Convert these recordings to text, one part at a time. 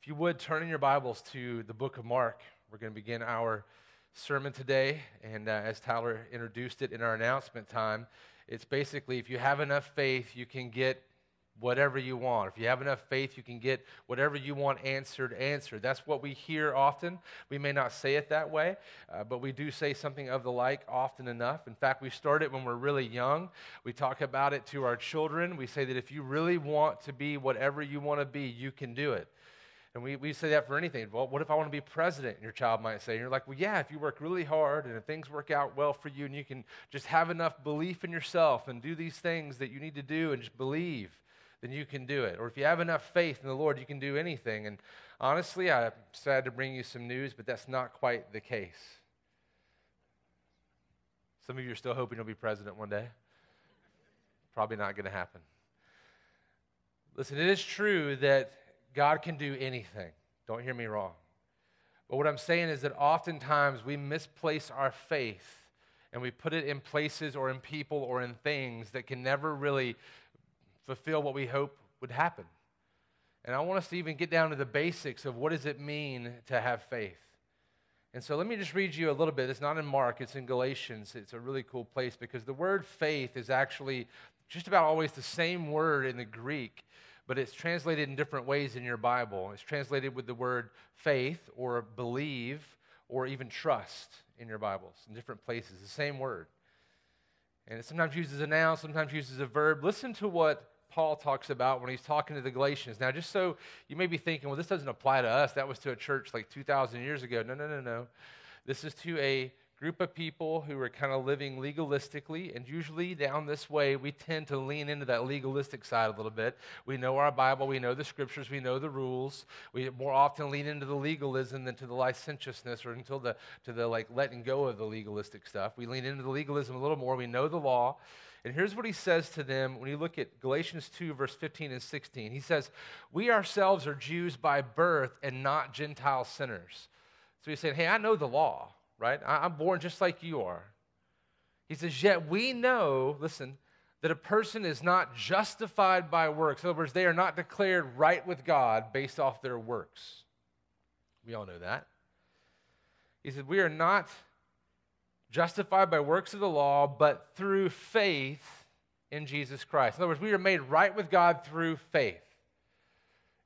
If you would turn in your Bibles to the book of Mark, we're going to begin our sermon today. And uh, as Tyler introduced it in our announcement time, it's basically if you have enough faith, you can get whatever you want. If you have enough faith, you can get whatever you want answered, answered. That's what we hear often. We may not say it that way, uh, but we do say something of the like often enough. In fact, we start it when we're really young. We talk about it to our children. We say that if you really want to be whatever you want to be, you can do it. And we, we say that for anything. Well, what if I want to be president? Your child might say, and you're like, well, yeah, if you work really hard and if things work out well for you and you can just have enough belief in yourself and do these things that you need to do and just believe, then you can do it. Or if you have enough faith in the Lord, you can do anything. And honestly, I'm sad to bring you some news, but that's not quite the case. Some of you are still hoping you'll be president one day. Probably not going to happen. Listen, it is true that God can do anything. Don't hear me wrong. But what I'm saying is that oftentimes we misplace our faith and we put it in places or in people or in things that can never really fulfill what we hope would happen. And I want us to even get down to the basics of what does it mean to have faith. And so let me just read you a little bit. It's not in Mark, it's in Galatians. It's a really cool place because the word faith is actually just about always the same word in the Greek but it's translated in different ways in your Bible. It's translated with the word faith or believe or even trust in your Bibles in different places, the same word. And it sometimes uses a noun, sometimes uses a verb. Listen to what Paul talks about when he's talking to the Galatians. Now, just so you may be thinking, well, this doesn't apply to us. That was to a church like 2,000 years ago. No, no, no, no. This is to a group of people who are kind of living legalistically. And usually, down this way, we tend to lean into that legalistic side a little bit. We know our Bible, we know the scriptures, we know the rules. We more often lean into the legalism than to the licentiousness or until the to the like letting go of the legalistic stuff. We lean into the legalism a little more. We know the law. And here's what he says to them when you look at Galatians 2, verse 15 and 16. He says, We ourselves are Jews by birth and not Gentile sinners. So he's saying, Hey, I know the law right? I'm born just like you are. He says, Yet we know, listen, that a person is not justified by works. In other words, they are not declared right with God based off their works. We all know that. He said, We are not justified by works of the law, but through faith in Jesus Christ. In other words, we are made right with God through faith.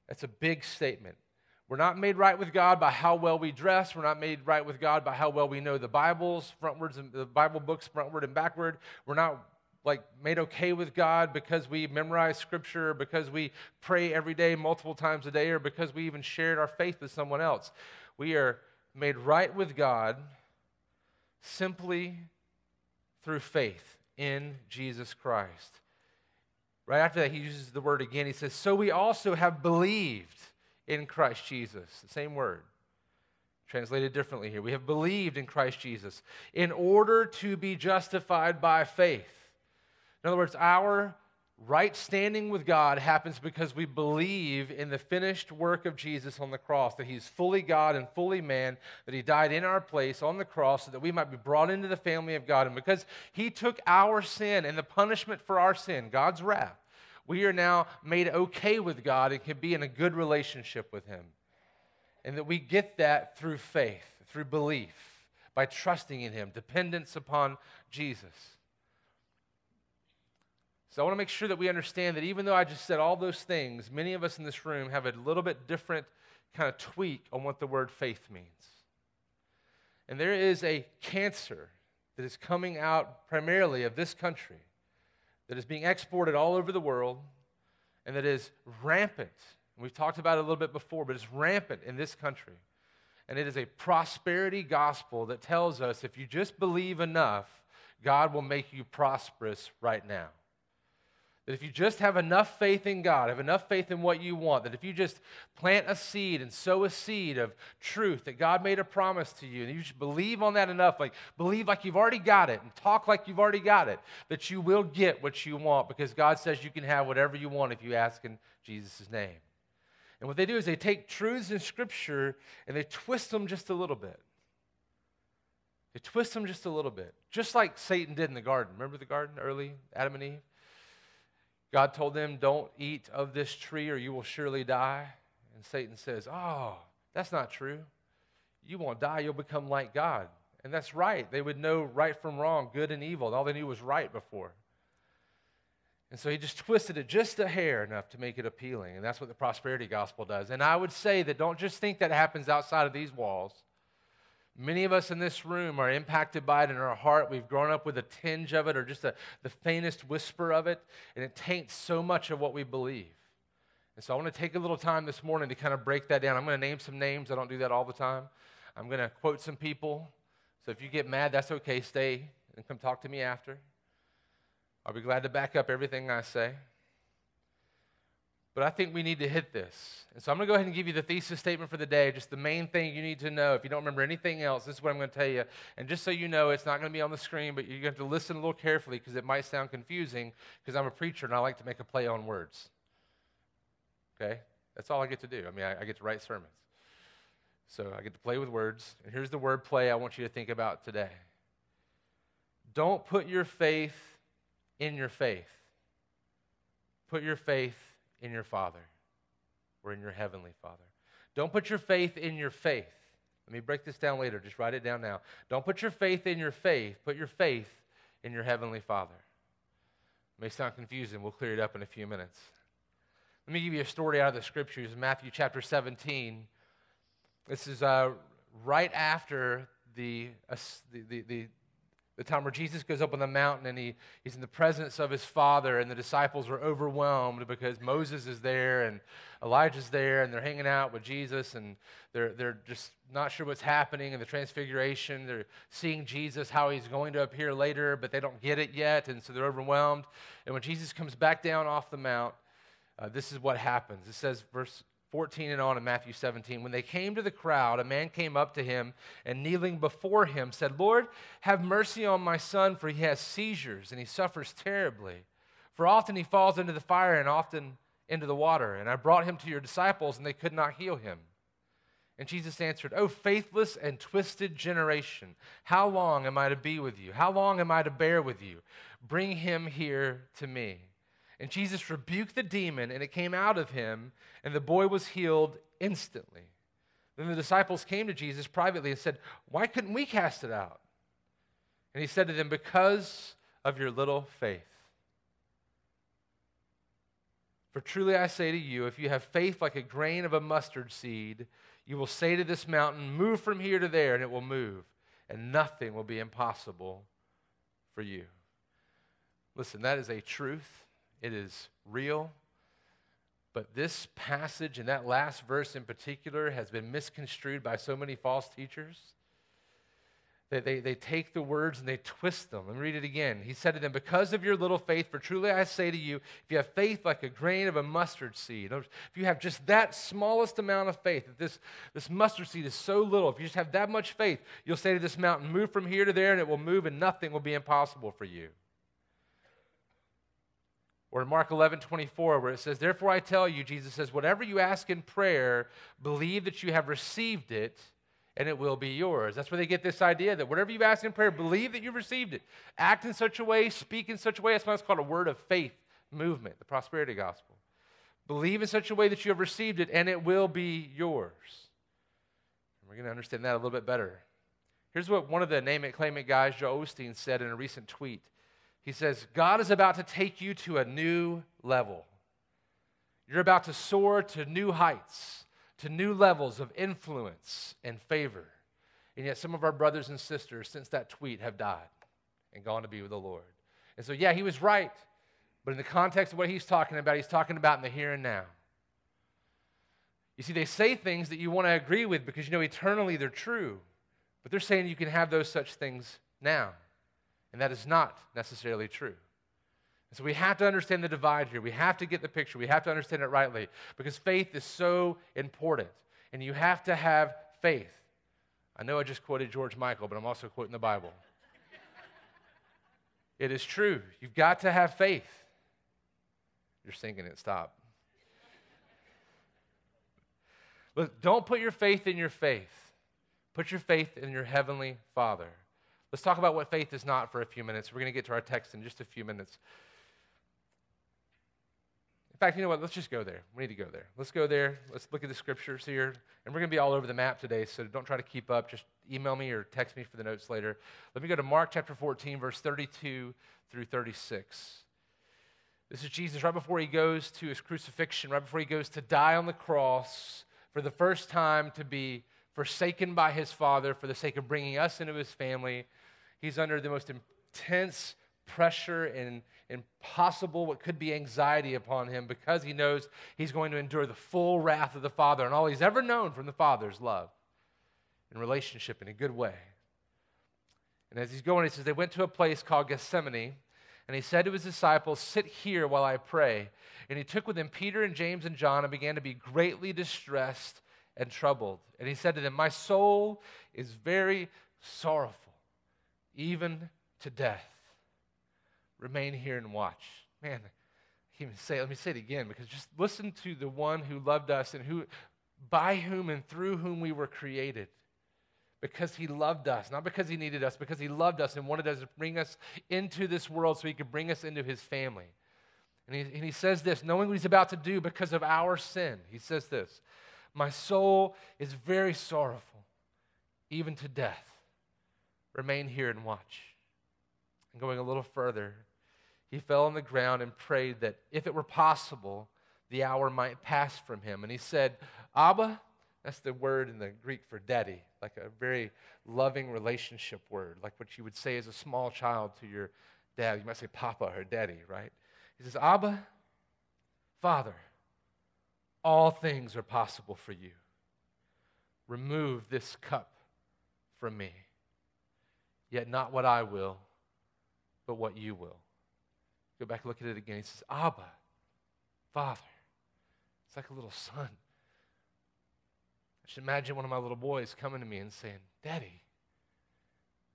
That's a big statement. We're not made right with God by how well we dress. We're not made right with God by how well we know the Bibles, frontwards and the Bible books, frontward and backward. We're not like made okay with God because we memorize scripture, because we pray every day multiple times a day, or because we even shared our faith with someone else. We are made right with God simply through faith in Jesus Christ. Right after that, he uses the word again. He says, So we also have believed in Christ Jesus. The same word, translated differently here. We have believed in Christ Jesus in order to be justified by faith. In other words, our right standing with God happens because we believe in the finished work of Jesus on the cross, that he's fully God and fully man, that he died in our place on the cross so that we might be brought into the family of God. And because he took our sin and the punishment for our sin, God's wrath, we are now made okay with God and can be in a good relationship with Him. And that we get that through faith, through belief, by trusting in Him, dependence upon Jesus. So I want to make sure that we understand that even though I just said all those things, many of us in this room have a little bit different kind of tweak on what the word faith means. And there is a cancer that is coming out primarily of this country that is being exported all over the world and that is rampant. We've talked about it a little bit before, but it's rampant in this country. And it is a prosperity gospel that tells us if you just believe enough, God will make you prosperous right now. That if you just have enough faith in God, have enough faith in what you want, that if you just plant a seed and sow a seed of truth, that God made a promise to you, and you just believe on that enough, like believe like you've already got it and talk like you've already got it, that you will get what you want because God says you can have whatever you want if you ask in Jesus' name. And what they do is they take truths in Scripture and they twist them just a little bit. They twist them just a little bit, just like Satan did in the garden. Remember the garden early, Adam and Eve? God told them, Don't eat of this tree or you will surely die. And Satan says, Oh, that's not true. You won't die, you'll become like God. And that's right. They would know right from wrong, good and evil. All they knew was right before. And so he just twisted it just a hair enough to make it appealing. And that's what the prosperity gospel does. And I would say that don't just think that happens outside of these walls. Many of us in this room are impacted by it in our heart. We've grown up with a tinge of it or just a, the faintest whisper of it, and it taints so much of what we believe. And so I want to take a little time this morning to kind of break that down. I'm going to name some names. I don't do that all the time. I'm going to quote some people. So if you get mad, that's okay. Stay and come talk to me after. I'll be glad to back up everything I say. But I think we need to hit this. And so I'm going to go ahead and give you the thesis statement for the day, just the main thing you need to know. If you don't remember anything else, this is what I'm going to tell you. And just so you know, it's not going to be on the screen, but you're going to have to listen a little carefully because it might sound confusing because I'm a preacher and I like to make a play on words. Okay? That's all I get to do. I mean, I, I get to write sermons. So I get to play with words. And here's the word play I want you to think about today. Don't put your faith in your faith. Put your faith in your Father or in your Heavenly Father. Don't put your faith in your faith. Let me break this down later. Just write it down now. Don't put your faith in your faith. Put your faith in your Heavenly Father. It may sound confusing. We'll clear it up in a few minutes. Let me give you a story out of the scriptures, in Matthew chapter 17. This is uh, right after the, uh, the, the, the time where Jesus goes up on the mountain and he, he's in the presence of his father, and the disciples are overwhelmed because Moses is there and Elijah's there, and they're hanging out with Jesus, and they're, they're just not sure what's happening in the transfiguration. They're seeing Jesus, how he's going to appear later, but they don't get it yet, and so they're overwhelmed. And when Jesus comes back down off the mount, uh, this is what happens. It says, verse 14 and on in Matthew 17. When they came to the crowd, a man came up to him and kneeling before him said, Lord, have mercy on my son, for he has seizures and he suffers terribly. For often he falls into the fire and often into the water. And I brought him to your disciples, and they could not heal him. And Jesus answered, O faithless and twisted generation, how long am I to be with you? How long am I to bear with you? Bring him here to me. And Jesus rebuked the demon, and it came out of him, and the boy was healed instantly. Then the disciples came to Jesus privately and said, Why couldn't we cast it out? And he said to them, Because of your little faith. For truly I say to you, if you have faith like a grain of a mustard seed, you will say to this mountain, Move from here to there, and it will move, and nothing will be impossible for you. Listen, that is a truth it is real. But this passage and that last verse in particular has been misconstrued by so many false teachers. They, they, they take the words and they twist them. Let me read it again. He said to them, Because of your little faith, for truly I say to you, if you have faith like a grain of a mustard seed, if you have just that smallest amount of faith, that this, this mustard seed is so little, if you just have that much faith, you'll say to this mountain, Move from here to there, and it will move, and nothing will be impossible for you. Or in Mark 11, 24, where it says, Therefore I tell you, Jesus says, whatever you ask in prayer, believe that you have received it and it will be yours. That's where they get this idea that whatever you ask in prayer, believe that you've received it. Act in such a way, speak in such a way. That's why it's called a word of faith movement, the prosperity gospel. Believe in such a way that you have received it and it will be yours. And we're going to understand that a little bit better. Here's what one of the name it, claim it guys, Joel Osteen, said in a recent tweet. He says, God is about to take you to a new level. You're about to soar to new heights, to new levels of influence and favor. And yet, some of our brothers and sisters, since that tweet, have died and gone to be with the Lord. And so, yeah, he was right. But in the context of what he's talking about, he's talking about in the here and now. You see, they say things that you want to agree with because you know eternally they're true. But they're saying you can have those such things now. And that is not necessarily true. And so we have to understand the divide here. We have to get the picture. We have to understand it rightly because faith is so important. And you have to have faith. I know I just quoted George Michael, but I'm also quoting the Bible. it is true. You've got to have faith. You're singing it. Stop. Look, don't put your faith in your faith. Put your faith in your heavenly Father. Let's talk about what faith is not for a few minutes. We're going to get to our text in just a few minutes. In fact, you know what? Let's just go there. We need to go there. Let's go there. Let's look at the scriptures here. And we're going to be all over the map today, so don't try to keep up. Just email me or text me for the notes later. Let me go to Mark chapter 14, verse 32 through 36. This is Jesus right before he goes to his crucifixion, right before he goes to die on the cross for the first time to be forsaken by his Father for the sake of bringing us into his family. He's under the most intense pressure and impossible, what could be anxiety upon him because he knows he's going to endure the full wrath of the Father. And all he's ever known from the Father's love and relationship in a good way. And as he's going, he says, They went to a place called Gethsemane, and he said to his disciples, Sit here while I pray. And he took with him Peter and James and John and began to be greatly distressed and troubled. And he said to them, My soul is very sorrowful, even to death remain here and watch. Man, I can't even say. Let me say it again because just listen to the one who loved us and who, by whom and through whom we were created. Because he loved us, not because he needed us, because he loved us and wanted us to bring us into this world so he could bring us into his family. And he, and he says this, knowing what he's about to do because of our sin. He says this My soul is very sorrowful, even to death. Remain here and watch. And going a little further, he fell on the ground and prayed that if it were possible, the hour might pass from him. And he said, Abba, that's the word in the Greek for daddy, like a very loving relationship word, like what you would say as a small child to your dad. You might say papa or daddy, right? He says, Abba, Father, all things are possible for you. Remove this cup from me. Yet not what I will, but what you will. Go back and look at it again. He says, Abba, Father. It's like a little son. I should imagine one of my little boys coming to me and saying, Daddy,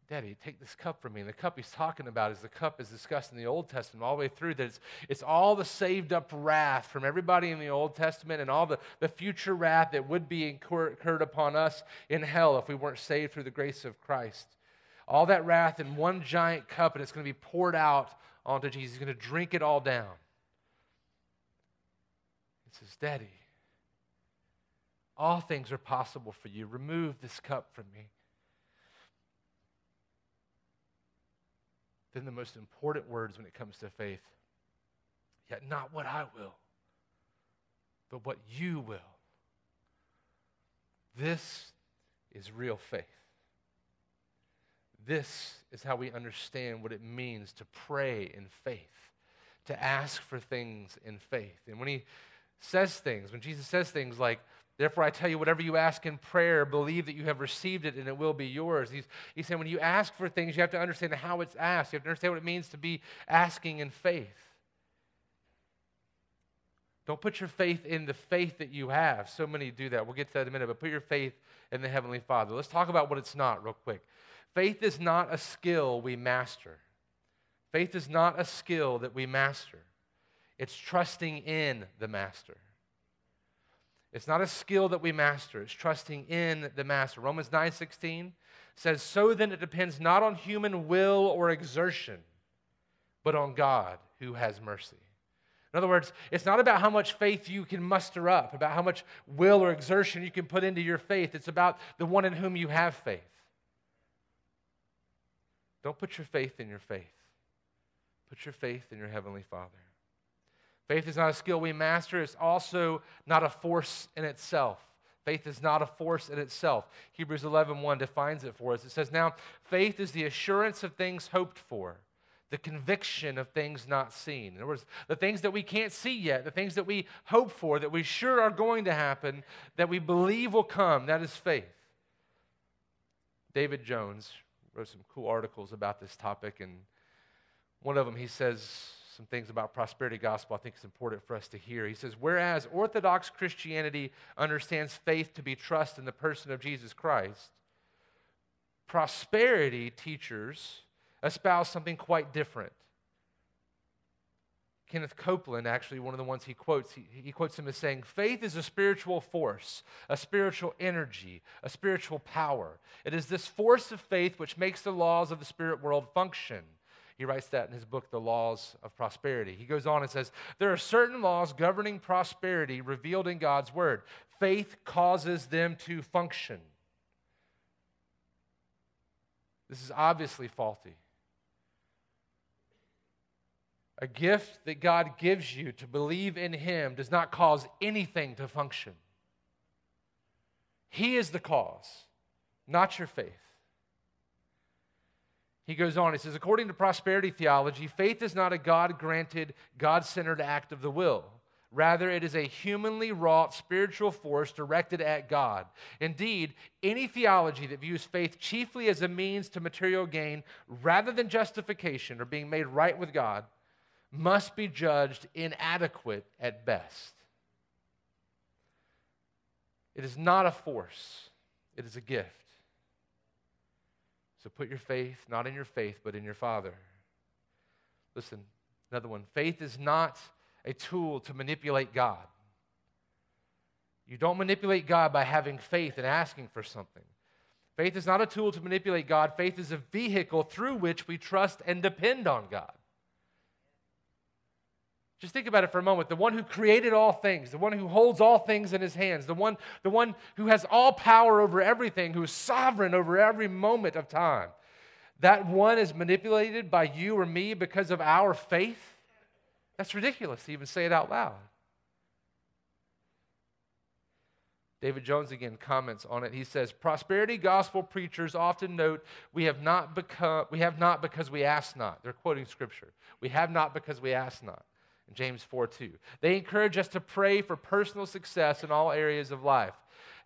Daddy, take this cup from me. And the cup he's talking about is the cup is discussed in the Old Testament all the way through. That it's, it's all the saved up wrath from everybody in the Old Testament and all the, the future wrath that would be incurred upon us in hell if we weren't saved through the grace of Christ. All that wrath in one giant cup, and it's going to be poured out onto Jesus. He's going to drink it all down. He says, Daddy, all things are possible for you. Remove this cup from me. Then the most important words when it comes to faith yet not what I will, but what you will. This is real faith. This is how we understand what it means to pray in faith, to ask for things in faith. And when he says things, when Jesus says things like, Therefore, I tell you, whatever you ask in prayer, believe that you have received it and it will be yours. He's, he's saying when you ask for things, you have to understand how it's asked. You have to understand what it means to be asking in faith. Don't put your faith in the faith that you have. So many do that. We'll get to that in a minute, but put your faith in the Heavenly Father. Let's talk about what it's not, real quick. Faith is not a skill we master. Faith is not a skill that we master. It's trusting in the master. It's not a skill that we master. It's trusting in the master. Romans 9:16 says, "So then it depends not on human will or exertion, but on God who has mercy." In other words, it's not about how much faith you can muster up, about how much will or exertion you can put into your faith. It's about the one in whom you have faith. Don't put your faith in your faith. Put your faith in your Heavenly Father. Faith is not a skill we master, it's also not a force in itself. Faith is not a force in itself. Hebrews 11 1 defines it for us. It says, Now, faith is the assurance of things hoped for, the conviction of things not seen. In other words, the things that we can't see yet, the things that we hope for, that we sure are going to happen, that we believe will come, that is faith. David Jones wrote some cool articles about this topic, and one of them he says some things about prosperity gospel I think is important for us to hear. He says, Whereas Orthodox Christianity understands faith to be trust in the person of Jesus Christ, prosperity teachers espouse something quite different. Kenneth Copeland, actually, one of the ones he quotes, he, he, quotes him as saying, Faith is a spiritual force, a spiritual energy, a spiritual power. It is this force of faith which makes the laws of the spirit world function. He writes that in his book, The Laws of Prosperity. He goes on and says, There are certain laws governing prosperity revealed in God's word. Faith causes them to function. This is obviously faulty. A gift that God gives you to believe in Him does not cause anything to function. He is the cause, not your faith. He goes on, he says, according to prosperity theology, faith is not a God granted, God centered act of the will. Rather, it is a humanly wrought spiritual force directed at God. Indeed, any theology that views faith chiefly as a means to material gain rather than justification or being made right with God must be judged inadequate at best. It is not a force, it is a gift. So put your faith not in your faith, but in your Father. Listen, another one. Faith is not a tool to manipulate God. You don't manipulate God by having faith and asking for something. Faith is not a tool to manipulate God. Faith is a vehicle through which we trust and depend on God. Just think about it for a moment. The one who created all things, the one who holds all things in his hands, the one, the one who has all power over everything, who is sovereign over every moment of time. That one is manipulated by you or me because of our faith. That's ridiculous to even say it out loud. David Jones again comments on it. He says, Prosperity gospel preachers often note, we have not become we have not because we ask not. They're quoting scripture. We have not because we ask not. James 4 2. They encourage us to pray for personal success in all areas of life.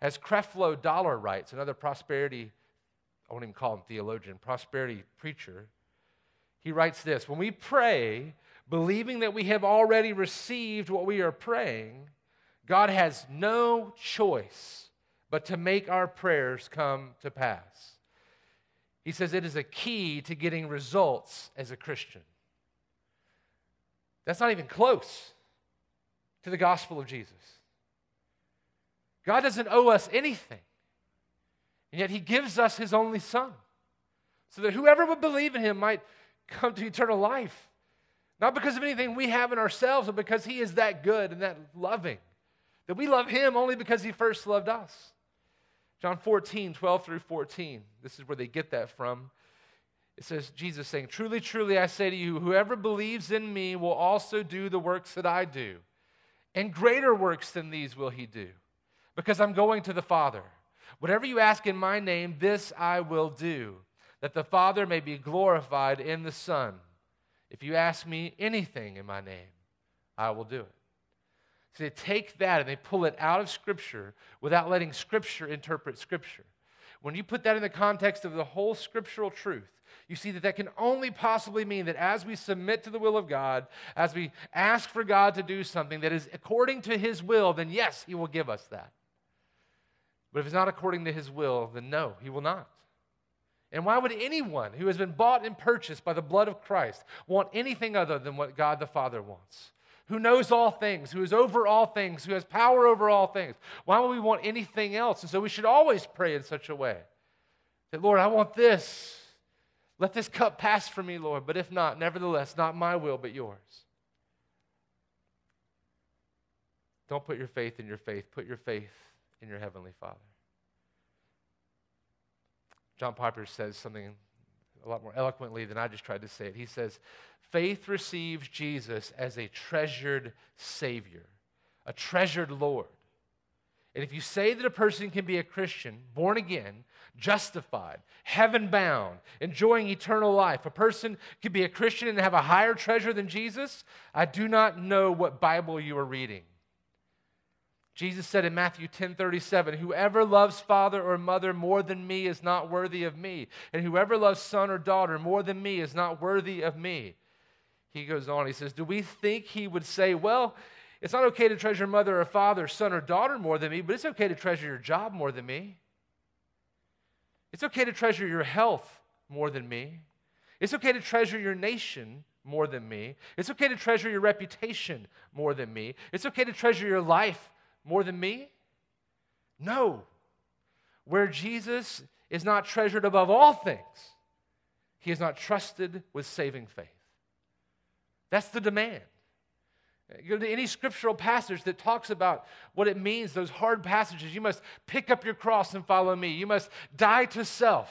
As Creflo Dollar writes, another prosperity, I won't even call him theologian, prosperity preacher, he writes this When we pray, believing that we have already received what we are praying, God has no choice but to make our prayers come to pass. He says it is a key to getting results as a Christian. That's not even close to the gospel of Jesus. God doesn't owe us anything, and yet He gives us His only Son so that whoever would believe in Him might come to eternal life. Not because of anything we have in ourselves, but because He is that good and that loving. That we love Him only because He first loved us. John 14, 12 through 14. This is where they get that from. It says, Jesus saying, Truly, truly, I say to you, whoever believes in me will also do the works that I do. And greater works than these will he do, because I'm going to the Father. Whatever you ask in my name, this I will do, that the Father may be glorified in the Son. If you ask me anything in my name, I will do it. So they take that and they pull it out of Scripture without letting Scripture interpret Scripture. When you put that in the context of the whole scriptural truth, you see that that can only possibly mean that as we submit to the will of God, as we ask for God to do something that is according to His will, then yes, He will give us that. But if it's not according to His will, then no, He will not. And why would anyone who has been bought and purchased by the blood of Christ want anything other than what God the Father wants? Who knows all things, who is over all things, who has power over all things. Why would we want anything else? And so we should always pray in such a way that, Lord, I want this. Let this cup pass from me, Lord, but if not, nevertheless, not my will, but yours. Don't put your faith in your faith, put your faith in your Heavenly Father. John Piper says something a lot more eloquently than I just tried to say it. He says, Faith receives Jesus as a treasured Savior, a treasured Lord. And if you say that a person can be a Christian, born again, justified, heaven bound, enjoying eternal life. A person could be a Christian and have a higher treasure than Jesus. I do not know what Bible you are reading. Jesus said in Matthew 10 37, Whoever loves father or mother more than me is not worthy of me, and whoever loves son or daughter more than me is not worthy of me. He goes on, he says, Do we think he would say, Well, it's not okay to treasure mother or father, son or daughter more than me, but it's okay to treasure your job more than me? It's okay to treasure your health more than me. It's okay to treasure your nation more than me. It's okay to treasure your reputation more than me. It's okay to treasure your life more than me. No. Where Jesus is not treasured above all things, he is not trusted with saving faith. That's the demand. Go to any scriptural passage that talks about what it means, those hard passages. You must pick up your cross and follow me. You must die to self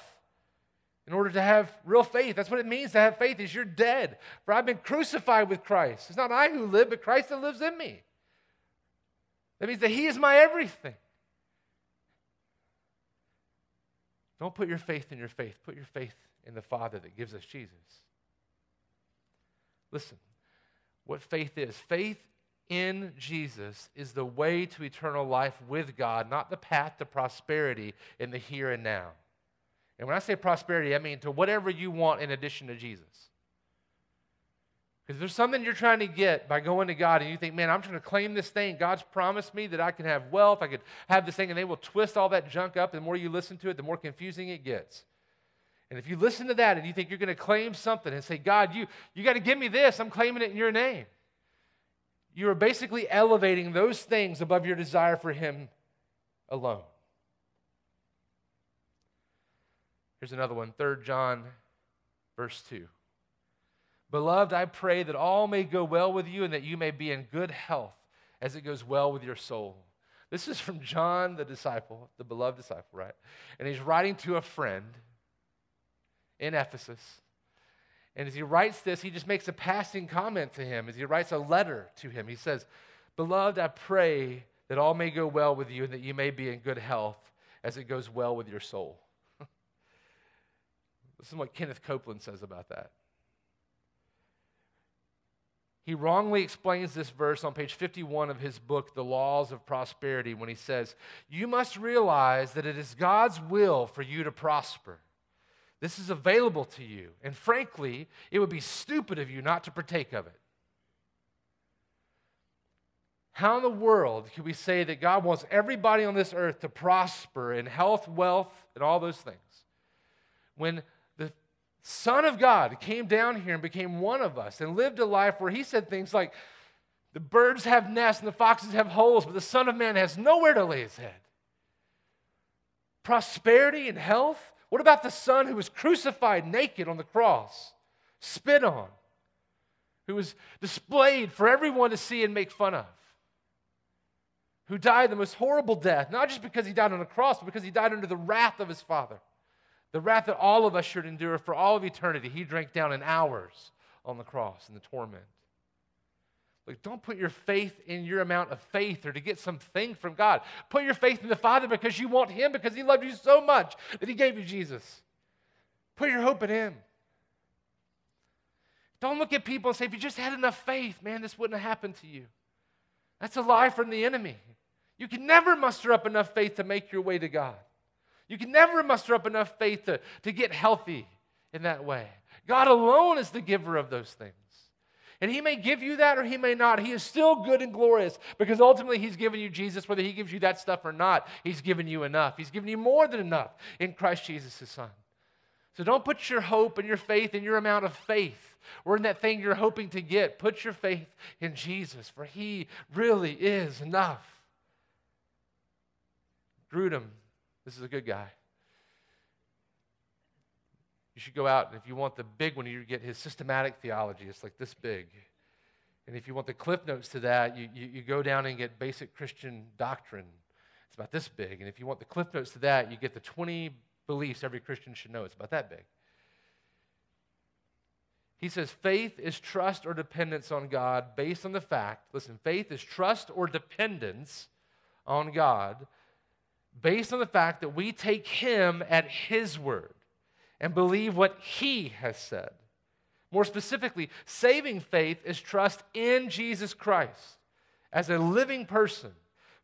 in order to have real faith. That's what it means to have faith is you're dead. For I've been crucified with Christ. It's not I who live, but Christ that lives in me. That means that he is my everything. Don't put your faith in your faith. Put your faith in the Father that gives us Jesus. Listen, what faith is faith in Jesus is the way to eternal life with God, not the path to prosperity in the here and now. And when I say prosperity, I mean to whatever you want in addition to Jesus. Because there's something you're trying to get by going to God and you think, man, I'm trying to claim this thing. God's promised me that I can have wealth, I could have this thing, and they will twist all that junk up. The more you listen to it, the more confusing it gets. And if you listen to that and you think you're going to claim something and say, God, you, you got to give me this, I'm claiming it in your name. You are basically elevating those things above your desire for Him alone. Here's another one, 3 John, verse 2. Beloved, I pray that all may go well with you and that you may be in good health as it goes well with your soul. This is from John, the disciple, the beloved disciple, right? And he's writing to a friend in Ephesus. And as he writes this, he just makes a passing comment to him as he writes a letter to him. He says, Beloved, I pray that all may go well with you and that you may be in good health as it goes well with your soul. this is what Kenneth Copeland says about that. He wrongly explains this verse on page 51 of his book, The Laws of Prosperity, when he says, You must realize that it is God's will for you to prosper. This is available to you. And frankly, it would be stupid of you not to partake of it. How in the world can we say that God wants everybody on this earth to prosper in health, wealth, and all those things? When the Son of God came down here and became one of us and lived a life where he said things like, The birds have nests and the foxes have holes, but the Son of Man has nowhere to lay his head. Prosperity and health? What about the Son who was crucified naked on the cross, spit on, who was displayed for everyone to see and make fun of? Who died the most horrible death, not just because he died on a cross, but because he died under the wrath of his Father. The wrath that all of us should endure for all of eternity, he drank down in hours on the cross in the torment. Look, don't put your faith in your amount of faith or to get something from God. Put your faith in the Father because you want Him, because He loved you so much that He gave you Jesus. Put your hope in Him. Don't look at people and say, if you just had enough faith, man, this wouldn't have happened to you. That's a lie from the enemy. You can never muster up enough faith to make your way to God. You can never muster up enough faith to, to get healthy in that way. God alone is the giver of those things. And He may give you that or He may not. He is still good and glorious because ultimately He's given you Jesus, whether He gives you that stuff or not. He's given you enough. He's given you more than enough in Christ Jesus, His Son. So don't put your hope and your faith in your amount of faith or in that thing you're hoping to get. Put your faith in Jesus, for He really is enough. Grudem this is a good guy. You should go out, and if you want the big one, you get his systematic theology. It's like this big. And if you want the cliff notes to that, you, you, you, go down and get basic Christian doctrine. It's about this big. And if you want the cliff notes to that, you get the 20 beliefs every Christian should know. It's about that big. He says faith is trust or dependence on God based on the fact, listen, faith is trust or dependence on God based on the fact that we take him at his word and believe what he has said. More specifically, saving faith is trust in Jesus Christ as a living person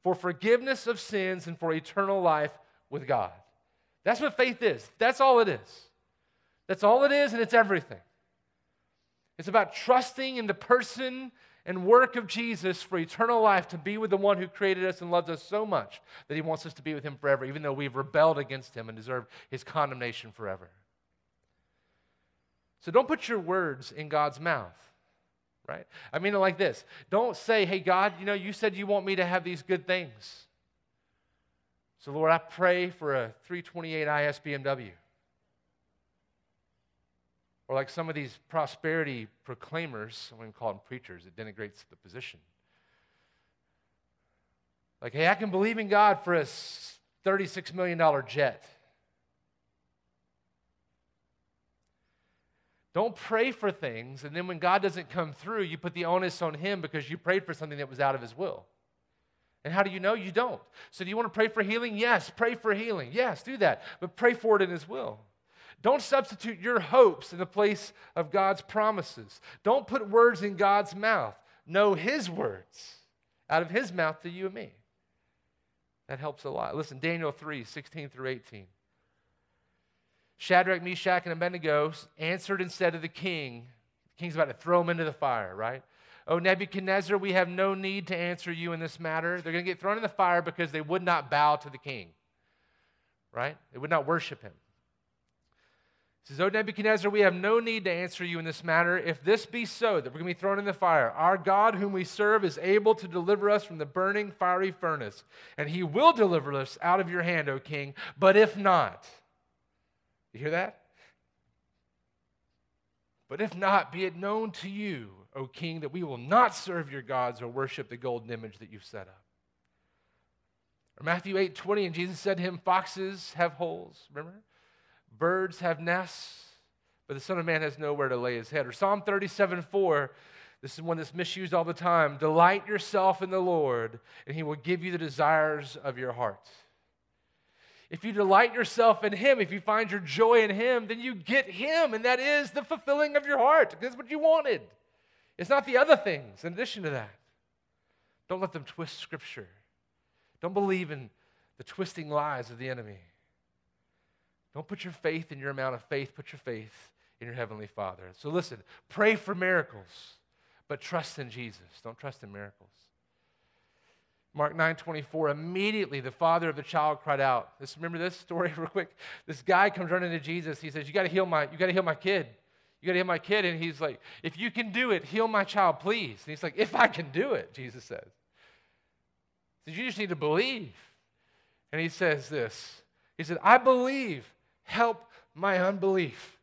for forgiveness of sins and for eternal life with God. That's what faith is. That's all it is. That's all it is, and it's everything. It's about trusting in the person and work of Jesus for eternal life to be with the one who created us and loves us so much that he wants us to be with him forever, even though we've rebelled against him and deserve his condemnation forever. So don't put your words in God's mouth, right? I mean it like this don't say, hey, God, you know, you said you want me to have these good things. So, Lord, I pray for a 328 IS BMW. Or like some of these prosperity proclaimers, I wouldn't call them preachers, it denigrates the position. Like, hey, I can believe in God for a $36 million jet. Don't pray for things, and then when God doesn't come through, you put the onus on Him because you prayed for something that was out of His will. And how do you know? You don't. So, do you want to pray for healing? Yes, pray for healing. Yes, do that. But pray for it in His will. Don't substitute your hopes in the place of God's promises. Don't put words in God's mouth. Know His words out of His mouth to you and me. That helps a lot. Listen, Daniel 3 16 through 18. Shadrach, Meshach, and Abednego answered and said to the king, the king's about to throw them into the fire, right? Oh, Nebuchadnezzar, we have no need to answer you in this matter. They're going to get thrown in the fire because they would not bow to the king, right? They would not worship him. He says, O Nebuchadnezzar, we have no need to answer you in this matter. If this be so, that we're going to be thrown in the fire, our God, whom we serve, is able to deliver us from the burning fiery furnace, and he will deliver us out of your hand, O king. But if not, you hear that? But if not, be it known to you, O king, that we will not serve your gods or worship the golden image that you've set up. Or Matthew 8 20, and Jesus said to him, Foxes have holes, remember? Birds have nests, but the Son of Man has nowhere to lay his head. Or Psalm 37 4, this is one that's misused all the time. Delight yourself in the Lord, and he will give you the desires of your heart. If you delight yourself in him, if you find your joy in him, then you get him, and that is the fulfilling of your heart. That's what you wanted. It's not the other things in addition to that. Don't let them twist scripture. Don't believe in the twisting lies of the enemy. Don't put your faith in your amount of faith, put your faith in your Heavenly Father. So listen, pray for miracles, but trust in Jesus. Don't trust in miracles. Mark 9 24, immediately the father of the child cried out. This, remember this story real quick? This guy comes running to Jesus. He says, You gotta heal my, you gotta heal my kid. You gotta heal my kid. And he's like, If you can do it, heal my child, please. And he's like, If I can do it, Jesus says. He says, You just need to believe. And he says this. He said, I believe help my unbelief.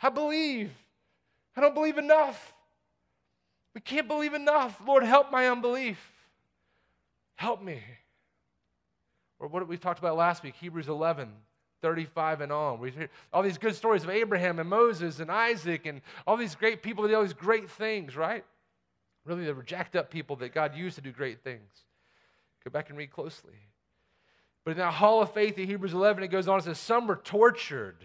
I believe. I don't believe enough. We can't believe enough. Lord, help my unbelief. Help me. Or what we talked about last week, Hebrews 11, 35 and on. We hear all these good stories of Abraham and Moses and Isaac and all these great people that did all these great things, right? Really, were jacked up people that God used to do great things. Go back and read closely. But in that hall of faith in Hebrews 11, it goes on and says, Some were tortured,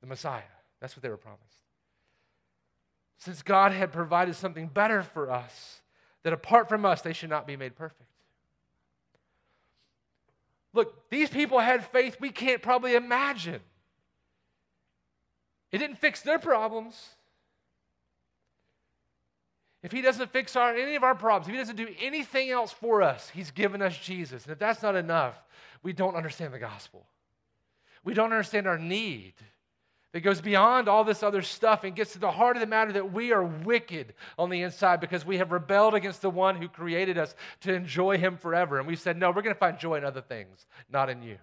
the Messiah. That's what they were promised. Since God had provided something better for us, that apart from us, they should not be made perfect. Look, these people had faith we can't probably imagine. It didn't fix their problems. If he doesn't fix our, any of our problems, if he doesn't do anything else for us, he's given us Jesus. And if that's not enough, we don't understand the gospel. We don't understand our need that goes beyond all this other stuff and gets to the heart of the matter that we are wicked on the inside because we have rebelled against the one who created us to enjoy him forever. And we said, no, we're going to find joy in other things, not in you.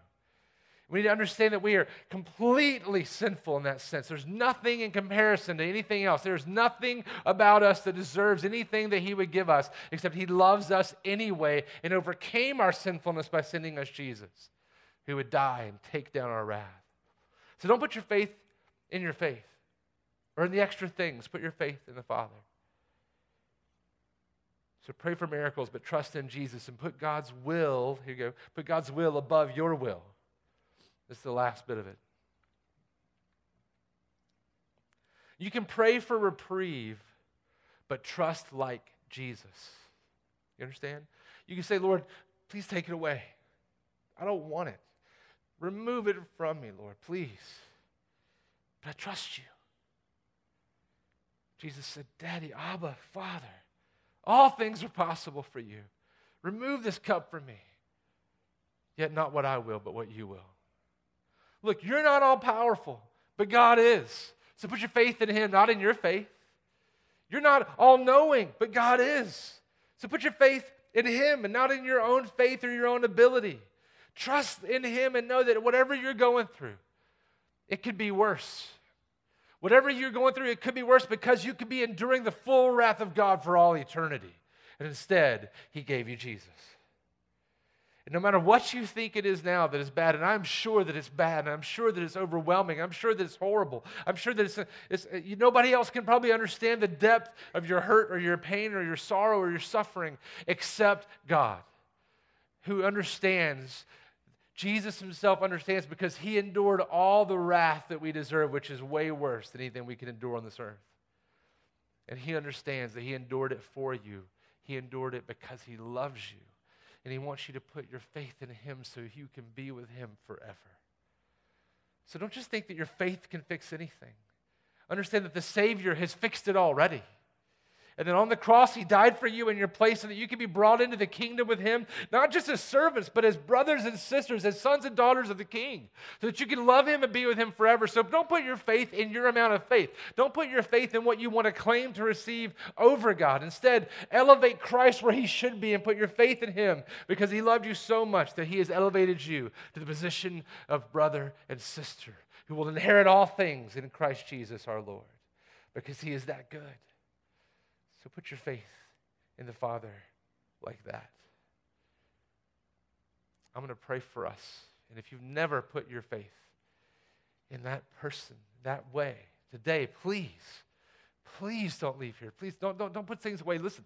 We need to understand that we are completely sinful in that sense. There's nothing in comparison to anything else. There's nothing about us that deserves anything that He would give us, except He loves us anyway and overcame our sinfulness by sending us Jesus, who would die and take down our wrath. So don't put your faith in your faith or in the extra things. Put your faith in the Father. So pray for miracles, but trust in Jesus and put God's will, here you go, put God's will above your will. This is the last bit of it. You can pray for reprieve, but trust like Jesus. You understand? You can say, Lord, please take it away. I don't want it. Remove it from me, Lord, please. I trust you. Jesus said, Daddy, Abba, Father, all things are possible for you. Remove this cup from me. Yet not what I will, but what you will. Look, you're not all powerful, but God is. So put your faith in Him, not in your faith. You're not all knowing, but God is. So put your faith in Him and not in your own faith or your own ability. Trust in Him and know that whatever you're going through, it could be worse. Whatever you're going through, it could be worse because you could be enduring the full wrath of God for all eternity. And instead, He gave you Jesus. And no matter what you think it is now that is bad, and I'm sure that it's bad, and I'm sure that it's overwhelming, I'm sure that it's horrible, I'm sure that it's, it's you, nobody else can probably understand the depth of your hurt or your pain or your sorrow or your suffering except God, who understands. Jesus himself understands because he endured all the wrath that we deserve, which is way worse than anything we can endure on this earth. And he understands that he endured it for you. He endured it because he loves you and He wants you to put your faith in Him so you can be with Him forever. So don't just think that your faith can fix anything. Understand that the Savior has fixed it already. And then on the cross, he died for you in your place so that you can be brought into the kingdom with him, not just as servants, but as brothers and sisters, as sons and daughters of the king, so that you can love him and be with him forever. So don't put your faith in your amount of faith. Don't put your faith in what you want to claim to receive over God. Instead, elevate Christ where he should be and put your faith in him because he loved you so much that he has elevated you to the position of brother and sister who will inherit all things in Christ Jesus our Lord because he is that good. So put your faith in the Father like that. I'm going to pray for us. And if you've never put your faith in that person that way today, please, please don't leave here. Please don't, don't, don't put things away. Listen,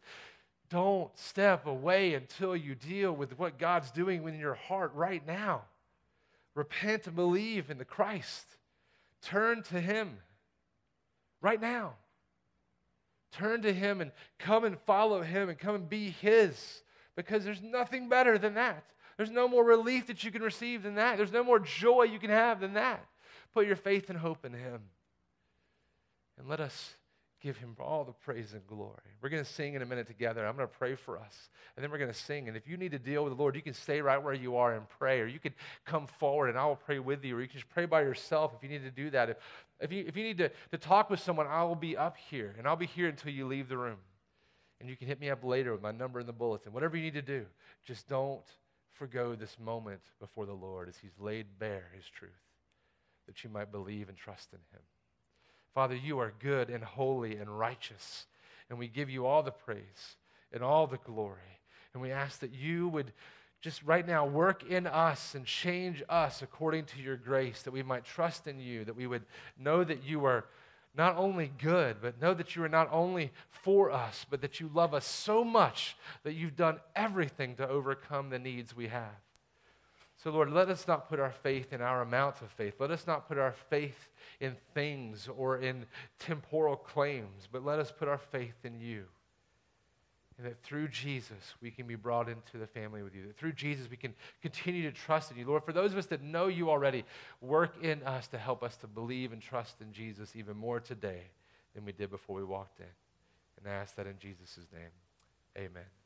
don't step away until you deal with what God's doing in your heart right now. Repent and believe in the Christ. Turn to Him right now. Turn to Him and come and follow Him and come and be His because there's nothing better than that. There's no more relief that you can receive than that. There's no more joy you can have than that. Put your faith and hope in Him. And let us give him all the praise and glory. We're going to sing in a minute together. I'm going to pray for us, and then we're going to sing. And if you need to deal with the Lord, you can stay right where you are and pray, or you can come forward and I will pray with you, or you can just pray by yourself if you need to do that. If, if, you, if you need to, to talk with someone, I will be up here, and I'll be here until you leave the room. And you can hit me up later with my number in the bulletin. Whatever you need to do, just don't forego this moment before the Lord as He's laid bare His truth, that you might believe and trust in Him. Father, you are good and holy and righteous, and we give you all the praise and all the glory. And we ask that you would just right now work in us and change us according to your grace, that we might trust in you, that we would know that you are not only good, but know that you are not only for us, but that you love us so much that you've done everything to overcome the needs we have. So, Lord, let us not put our faith in our amounts of faith. Let us not put our faith in things or in temporal claims, but let us put our faith in you. And that through Jesus, we can be brought into the family with you. That through Jesus, we can continue to trust in you. Lord, for those of us that know you already, work in us to help us to believe and trust in Jesus even more today than we did before we walked in. And I ask that in Jesus' name. Amen.